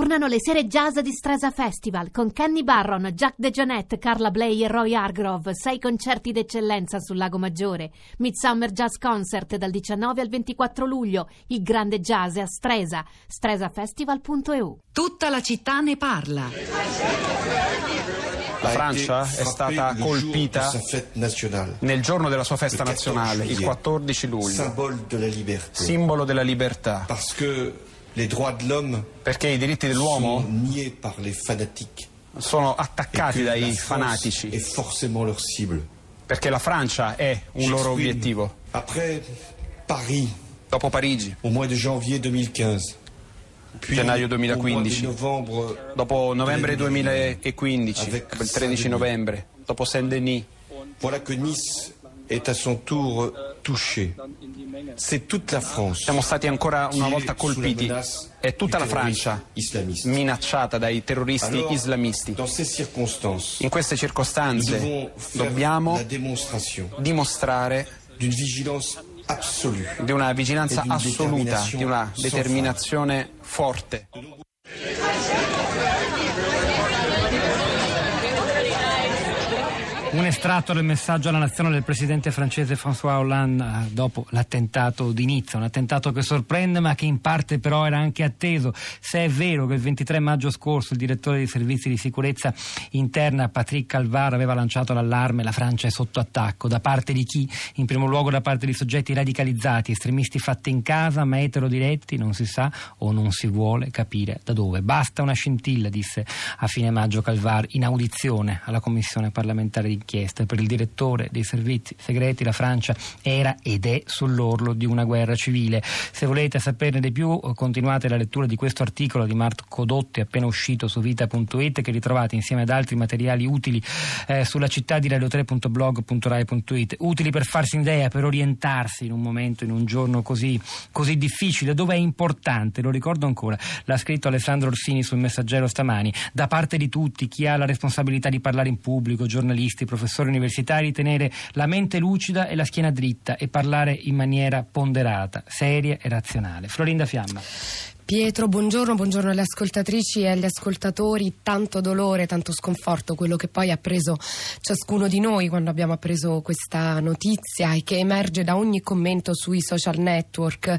Tornano le sere jazz di Stresa Festival con Kenny Barron, Jack DeJohnette, Carla Bley e Roy Hargrove. Sei concerti d'eccellenza sul Lago Maggiore. Midsummer Jazz Concert dal 19 al 24 luglio. Il grande jazz a Stresa. stresafestival.eu. Tutta la città ne parla. La Francia è stata colpita nel giorno della sua festa nazionale, il 14 luglio, simbolo della libertà. Perché i diritti dell'uomo sono attaccati dai fanatici. Perché la Francia è un loro obiettivo. Dopo Parigi. gennaio 2015, dopo novembre 2015, il 13 novembre, dopo Saint-Denis. Voilà que Nice est à son tour Siamo stati ancora una volta colpiti. È tutta la Francia minacciata dai terroristi islamisti. In queste circostanze dobbiamo dimostrare di una vigilanza assoluta, di una determinazione forte. Un estratto del messaggio alla nazione del presidente francese François Hollande eh, dopo l'attentato di Nizza, un attentato che sorprende ma che in parte però era anche atteso. Se è vero che il 23 maggio scorso il direttore dei servizi di sicurezza interna Patrick Calvar aveva lanciato l'allarme la Francia è sotto attacco, da parte di chi? In primo luogo da parte di soggetti radicalizzati, estremisti fatti in casa ma eterodiretti, non si sa o non si vuole capire da dove. Basta una scintilla, disse a fine maggio Calvar in audizione alla Commissione parlamentare di inchiesta. Per il direttore dei servizi segreti la Francia era ed è sull'orlo di una guerra civile. Se volete saperne di più continuate la lettura di questo articolo di Marco Dotti appena uscito su vita.it che ritrovate insieme ad altri materiali utili eh, sulla città di radio3.blog.rai.it utili per farsi un'idea, per orientarsi in un momento, in un giorno così, così difficile, dove è importante, lo ricordo ancora, l'ha scritto Alessandro Orsini sul messaggero stamani, da parte di tutti, chi ha la responsabilità di parlare in pubblico, giornalisti, professori universitari, tenere la mente lucida e la schiena dritta e parlare in maniera ponderata, seria e razionale. Florinda Fiamma. Pietro, buongiorno, buongiorno alle ascoltatrici e agli ascoltatori. Tanto dolore, tanto sconforto, quello che poi ha preso ciascuno di noi quando abbiamo appreso questa notizia e che emerge da ogni commento sui social network.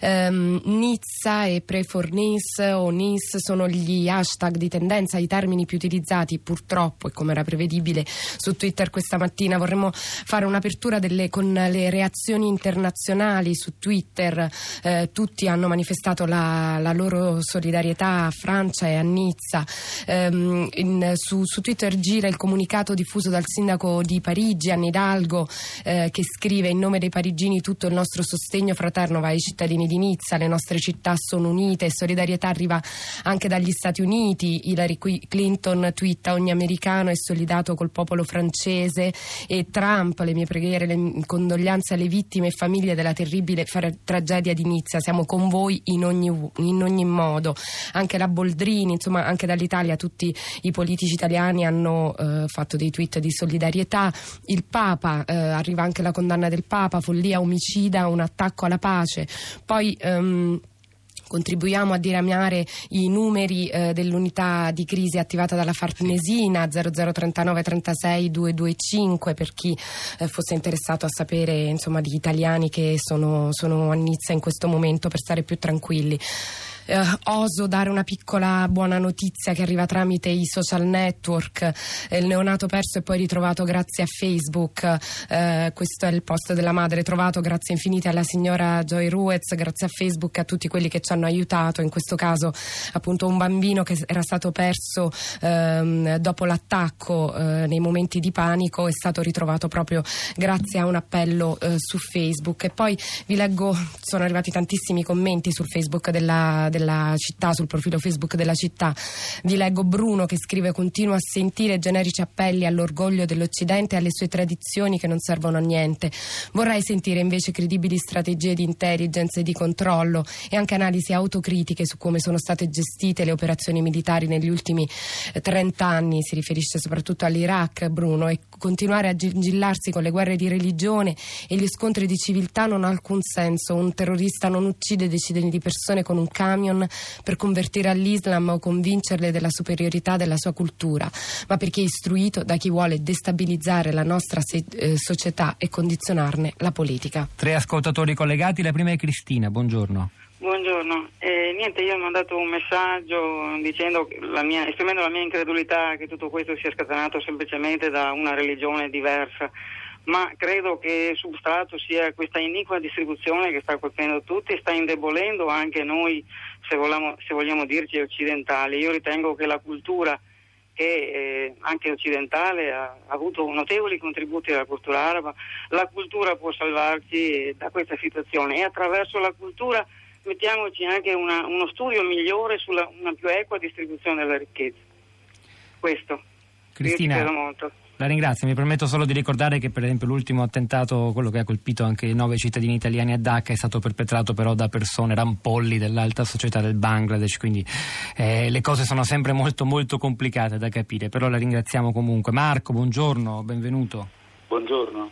Um, Nizza e Pray for Nice o Nice sono gli hashtag di tendenza, i termini più utilizzati purtroppo e come era prevedibile su Twitter questa mattina. Vorremmo fare un'apertura delle, con le reazioni internazionali su Twitter. Eh, tutti hanno manifestato la la, loro solidarietà a Francia e a Nizza. Um, in, su, su, Twitter gira il comunicato diffuso dal sindaco di Parigi, Anne Hidalgo, eh, che scrive in nome dei parigini tutto il nostro sostegno fraterno va ai cittadini di Nizza, le nostre città sono unite solidarietà arriva anche dagli Stati Uniti. Hillary Clinton twitta ogni americano è solidato col popolo francese e Trump, le mie preghiere, le condoglianze alle vittime e famiglie della terribile tragedia di Nizza. Siamo con voi in ogni, in ogni modo. Anche la Boldrini, insomma, anche dall'Italia tutti i politici italiani hanno eh, fatto dei tweet di solidarietà. Il Papa, eh, arriva anche la condanna del Papa, follia omicida, un attacco alla pace. Poi ehm, contribuiamo a diramiare i numeri eh, dell'unità di crisi attivata dalla Farnesina 0039 36 225 per chi eh, fosse interessato a sapere insomma, di italiani che sono, sono a Nizza in questo momento per stare più tranquilli eh, oso dare una piccola buona notizia che arriva tramite i social network. Eh, il neonato perso e poi ritrovato grazie a Facebook. Eh, questo è il post della madre, trovato grazie infinite alla signora Joy Ruez, grazie a Facebook e a tutti quelli che ci hanno aiutato. In questo caso, appunto, un bambino che era stato perso ehm, dopo l'attacco eh, nei momenti di panico è stato ritrovato proprio grazie a un appello eh, su Facebook. E poi vi leggo, sono arrivati tantissimi commenti sul Facebook della della città, sul profilo Facebook della città. Vi leggo Bruno che scrive continuo a sentire generici appelli all'orgoglio dell'Occidente e alle sue tradizioni che non servono a niente. Vorrei sentire invece credibili strategie di intelligence e di controllo e anche analisi autocritiche su come sono state gestite le operazioni militari negli ultimi 30 anni, si riferisce soprattutto all'Iraq, Bruno, e continuare a gillarsi con le guerre di religione e gli scontri di civiltà non ha alcun senso. Un terrorista non uccide decine di persone con un camion camion per convertire all'Islam o convincerle della superiorità della sua cultura, ma perché è istruito da chi vuole destabilizzare la nostra se- eh, società e condizionarne la politica. Tre ascoltatori collegati, la prima è Cristina, buongiorno. Buongiorno, eh, niente, io ho mandato un messaggio dicendo la mia, esprimendo la mia incredulità che tutto questo sia scatenato semplicemente da una religione diversa, ma credo che substrato sia questa iniqua distribuzione che sta colpendo tutti e sta indebolendo anche noi, se vogliamo, se vogliamo dirci occidentali. Io ritengo che la cultura che eh, anche occidentale ha, ha, avuto notevoli contributi alla cultura araba, la cultura può salvarci da questa situazione e attraverso la cultura mettiamoci anche una, uno studio migliore sulla una più equa distribuzione della ricchezza. Questo. Cristina, la ringrazio. Mi permetto solo di ricordare che, per esempio, l'ultimo attentato, quello che ha colpito anche nove cittadini italiani a Dhaka, è stato perpetrato però da persone rampolli dell'alta società del Bangladesh. Quindi eh, le cose sono sempre molto, molto complicate da capire. Però la ringraziamo comunque. Marco, buongiorno, benvenuto. Buongiorno.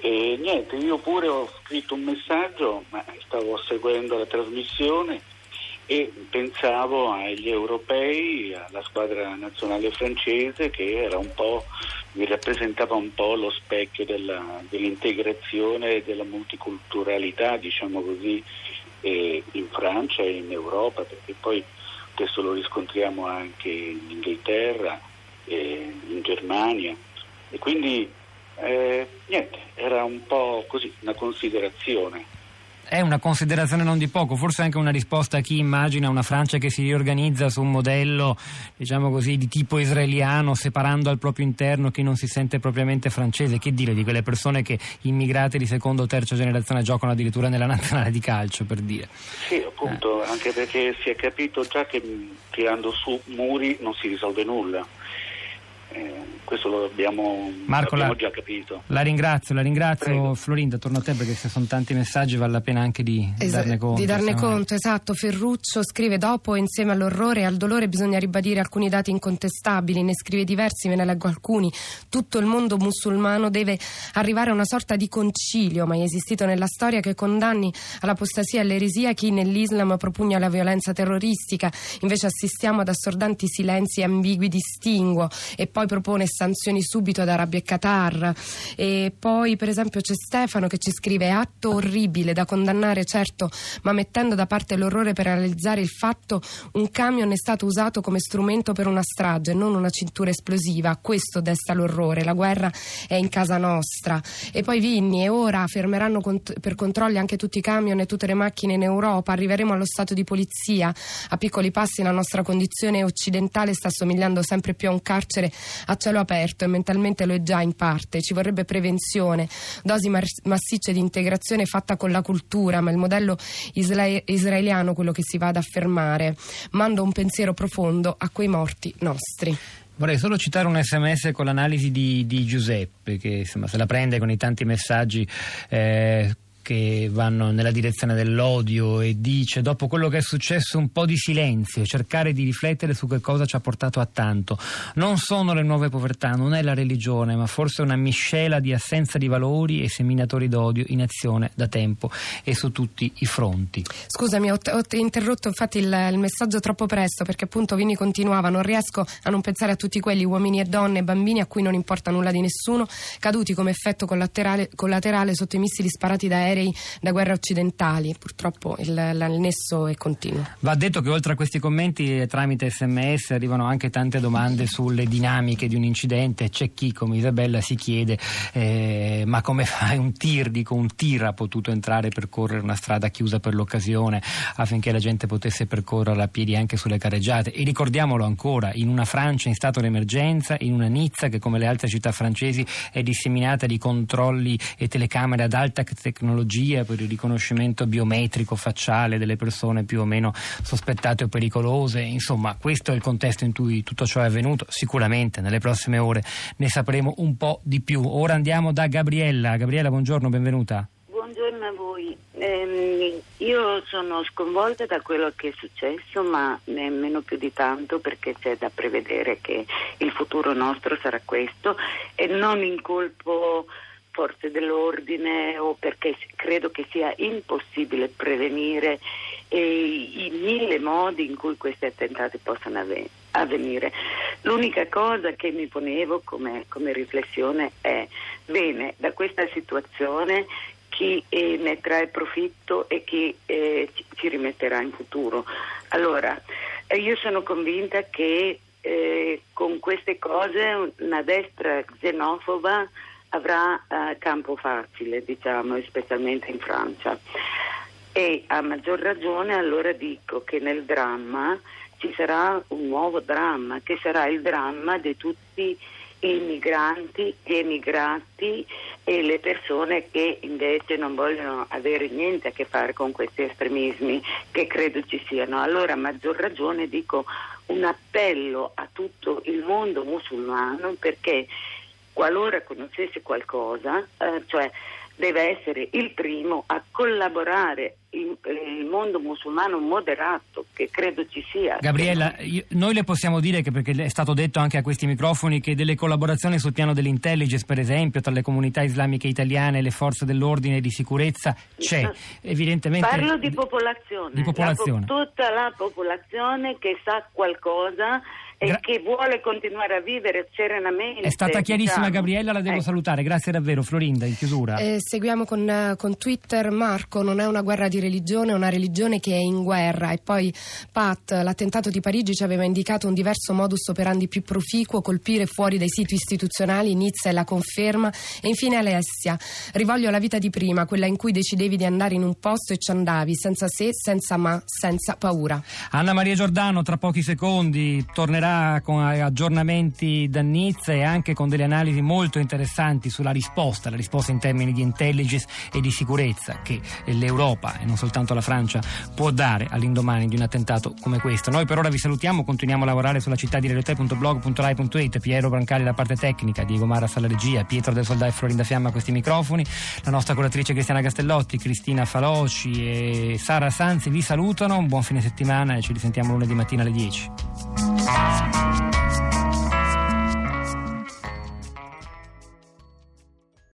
E niente, io pure ho scritto un messaggio, ma stavo seguendo la trasmissione e pensavo agli europei, alla squadra nazionale francese che mi rappresentava un po' lo specchio della, dell'integrazione e della multiculturalità, diciamo così, eh, in Francia e in Europa, perché poi questo lo riscontriamo anche in Inghilterra, eh, in Germania e quindi eh, niente, era un po' così, una considerazione. È una considerazione non di poco, forse anche una risposta a chi immagina una Francia che si riorganizza su un modello, diciamo così, di tipo israeliano, separando al proprio interno chi non si sente propriamente francese. Che dire di quelle persone che immigrate di seconda o terza generazione giocano addirittura nella nazionale di calcio, per dire. Sì, appunto, eh. anche perché si è capito già che tirando su muri non si risolve nulla. Eh, questo lo abbiamo, Marco, l'abbiamo la, già capito. La ringrazio, la ringrazio. Prego. Florinda, torno a te perché se sono tanti messaggi vale la pena anche di es- darne conto. Di darne conto, esatto. Ferruccio scrive dopo, insieme all'orrore e al dolore bisogna ribadire alcuni dati incontestabili, ne scrive diversi, ve ne leggo alcuni. Tutto il mondo musulmano deve arrivare a una sorta di concilio mai esistito nella storia che condanni all'apostasia e all'eresia chi nell'Islam propugna la violenza terroristica. Invece assistiamo ad assordanti silenzi e ambigui distinguo e poi propone sanzioni subito ad Arabia e Qatar. E poi, per esempio, c'è Stefano che ci scrive: atto orribile da condannare, certo, ma mettendo da parte l'orrore per realizzare il fatto, un camion è stato usato come strumento per una strage, non una cintura esplosiva. Questo desta l'orrore. La guerra è in casa nostra. E poi Vinni, e ora fermeranno cont- per controlli anche tutti i camion e tutte le macchine in Europa. Arriveremo allo stato di polizia. A piccoli passi la nostra condizione occidentale sta somigliando sempre più a un carcere a cielo aperto e mentalmente lo è già in parte. Ci vorrebbe prevenzione, dosi massicce di integrazione fatta con la cultura, ma il modello isla- israeliano quello che si va ad affermare. Mando un pensiero profondo a quei morti nostri. Vorrei solo citare un sms con l'analisi di, di Giuseppe che insomma, se la prende con i tanti messaggi eh, che vanno nella direzione dell'odio e dice dopo quello che è successo un po' di silenzio, cercare di riflettere su che cosa ci ha portato a tanto. Non sono le nuove povertà, non è la religione, ma forse una miscela di assenza di valori e seminatori d'odio in azione da tempo e su tutti i fronti. Scusami, ho, ho interrotto infatti il, il, messaggio troppo presto perché appunto Vini continuava, non riesco a non pensare a tutti quelli uomini e donne, bambini a cui non importa nulla di nessuno, caduti come effetto collaterale, collaterale sotto i missili sparati da aerei aerei da guerre occidentali. Purtroppo il, il nesso è continuo. Va detto che oltre a questi commenti eh, tramite sms arrivano anche tante domande sulle dinamiche di un incidente. C'è chi come Isabella si chiede eh, ma come fai un tir, dico un tir ha potuto entrare per correre una strada chiusa per l'occasione affinché la gente potesse percorrere a piedi anche sulle carreggiate. E ricordiamolo ancora, in una Francia in stato d'emergenza, in una Nizza che come le altre città francesi è disseminata di controlli e telecamere ad alta tecnologia tecnologia per il riconoscimento biometrico facciale delle persone più o meno sospettate o pericolose. Insomma, questo è il contesto in cui tutto ciò è avvenuto. Sicuramente nelle prossime ore ne sapremo un po' di più. Ora andiamo da Gabriella. Gabriella, buongiorno, benvenuta. Buongiorno a voi. Eh, io sono sconvolta da quello che è successo, ma nemmeno più di tanto perché c'è da prevedere che il futuro nostro sarà questo e non incolpo forze dell'ordine o perché credo che sia impossibile prevenire i mille modi in cui questi attentati possono avvenire. L'unica cosa che mi ponevo come, come riflessione è, bene, da questa situazione chi eh, ne trae profitto e chi eh, ci rimetterà in futuro. Allora, eh, io sono convinta che eh, con queste cose una destra xenofoba avrà eh, campo facile, diciamo, specialmente in Francia. E a maggior ragione allora dico che nel dramma ci sarà un nuovo dramma, che sarà il dramma di tutti i migranti, gli emigrati e le persone che invece non vogliono avere niente a che fare con questi estremismi che credo ci siano. Allora a maggior ragione dico un appello a tutto il mondo musulmano perché qualora conoscesse qualcosa, eh, cioè deve essere il primo a collaborare il, il, mondo musulmano moderato che credo ci sia. Gabriella, io, noi le possiamo dire che perché è stato detto anche a questi microfoni che delle collaborazioni sul piano dell'intelligence, per esempio, tra le comunità islamiche italiane e le forze dell'ordine e di sicurezza c'è. Evidentemente Parlo di popolazione. Di popolazione. La, tutta la popolazione che sa qualcosa e Gra- che vuole continuare a vivere serenamente. È stata chiarissima diciamo. Gabriella, la devo eh. salutare. Grazie davvero. Florinda, in chiusura. Eh, seguiamo con, uh, con, Twitter Marco, non è una guerra di religione, è una religione che è in guerra. E poi Pat, l'attentato di Parigi ci aveva indicato un diverso modus operandi più proficuo, colpire fuori dai siti istituzionali, Nizza è la conferma. E infine Alessia, rivoglio la vita di prima, quella in cui decidevi di andare in un posto e ci andavi, senza se, senza ma, senza paura. Anna Maria Giordano, tra pochi secondi, tornerà con aggiornamenti da Nizza e anche con delle analisi molto interessanti sulla risposta, la risposta in termini di intelligence e di sicurezza che l'Europa e non soltanto la Francia può dare all'indomani di un attentato come questo. Noi per ora vi salutiamo, continuiamo a lavorare sulla città di realtà.blog.rai.it, Piero Brancali la parte tecnica, Diego Maras alla regia, Pietro del Soldà e Florinda Fiamma a questi microfoni, la nostra curatrice Cristiana Castellotti, Cristina Faloci e Sara Sanzi vi salutano, un buon fine settimana e ci risentiamo lunedì mattina alle 10. Bye.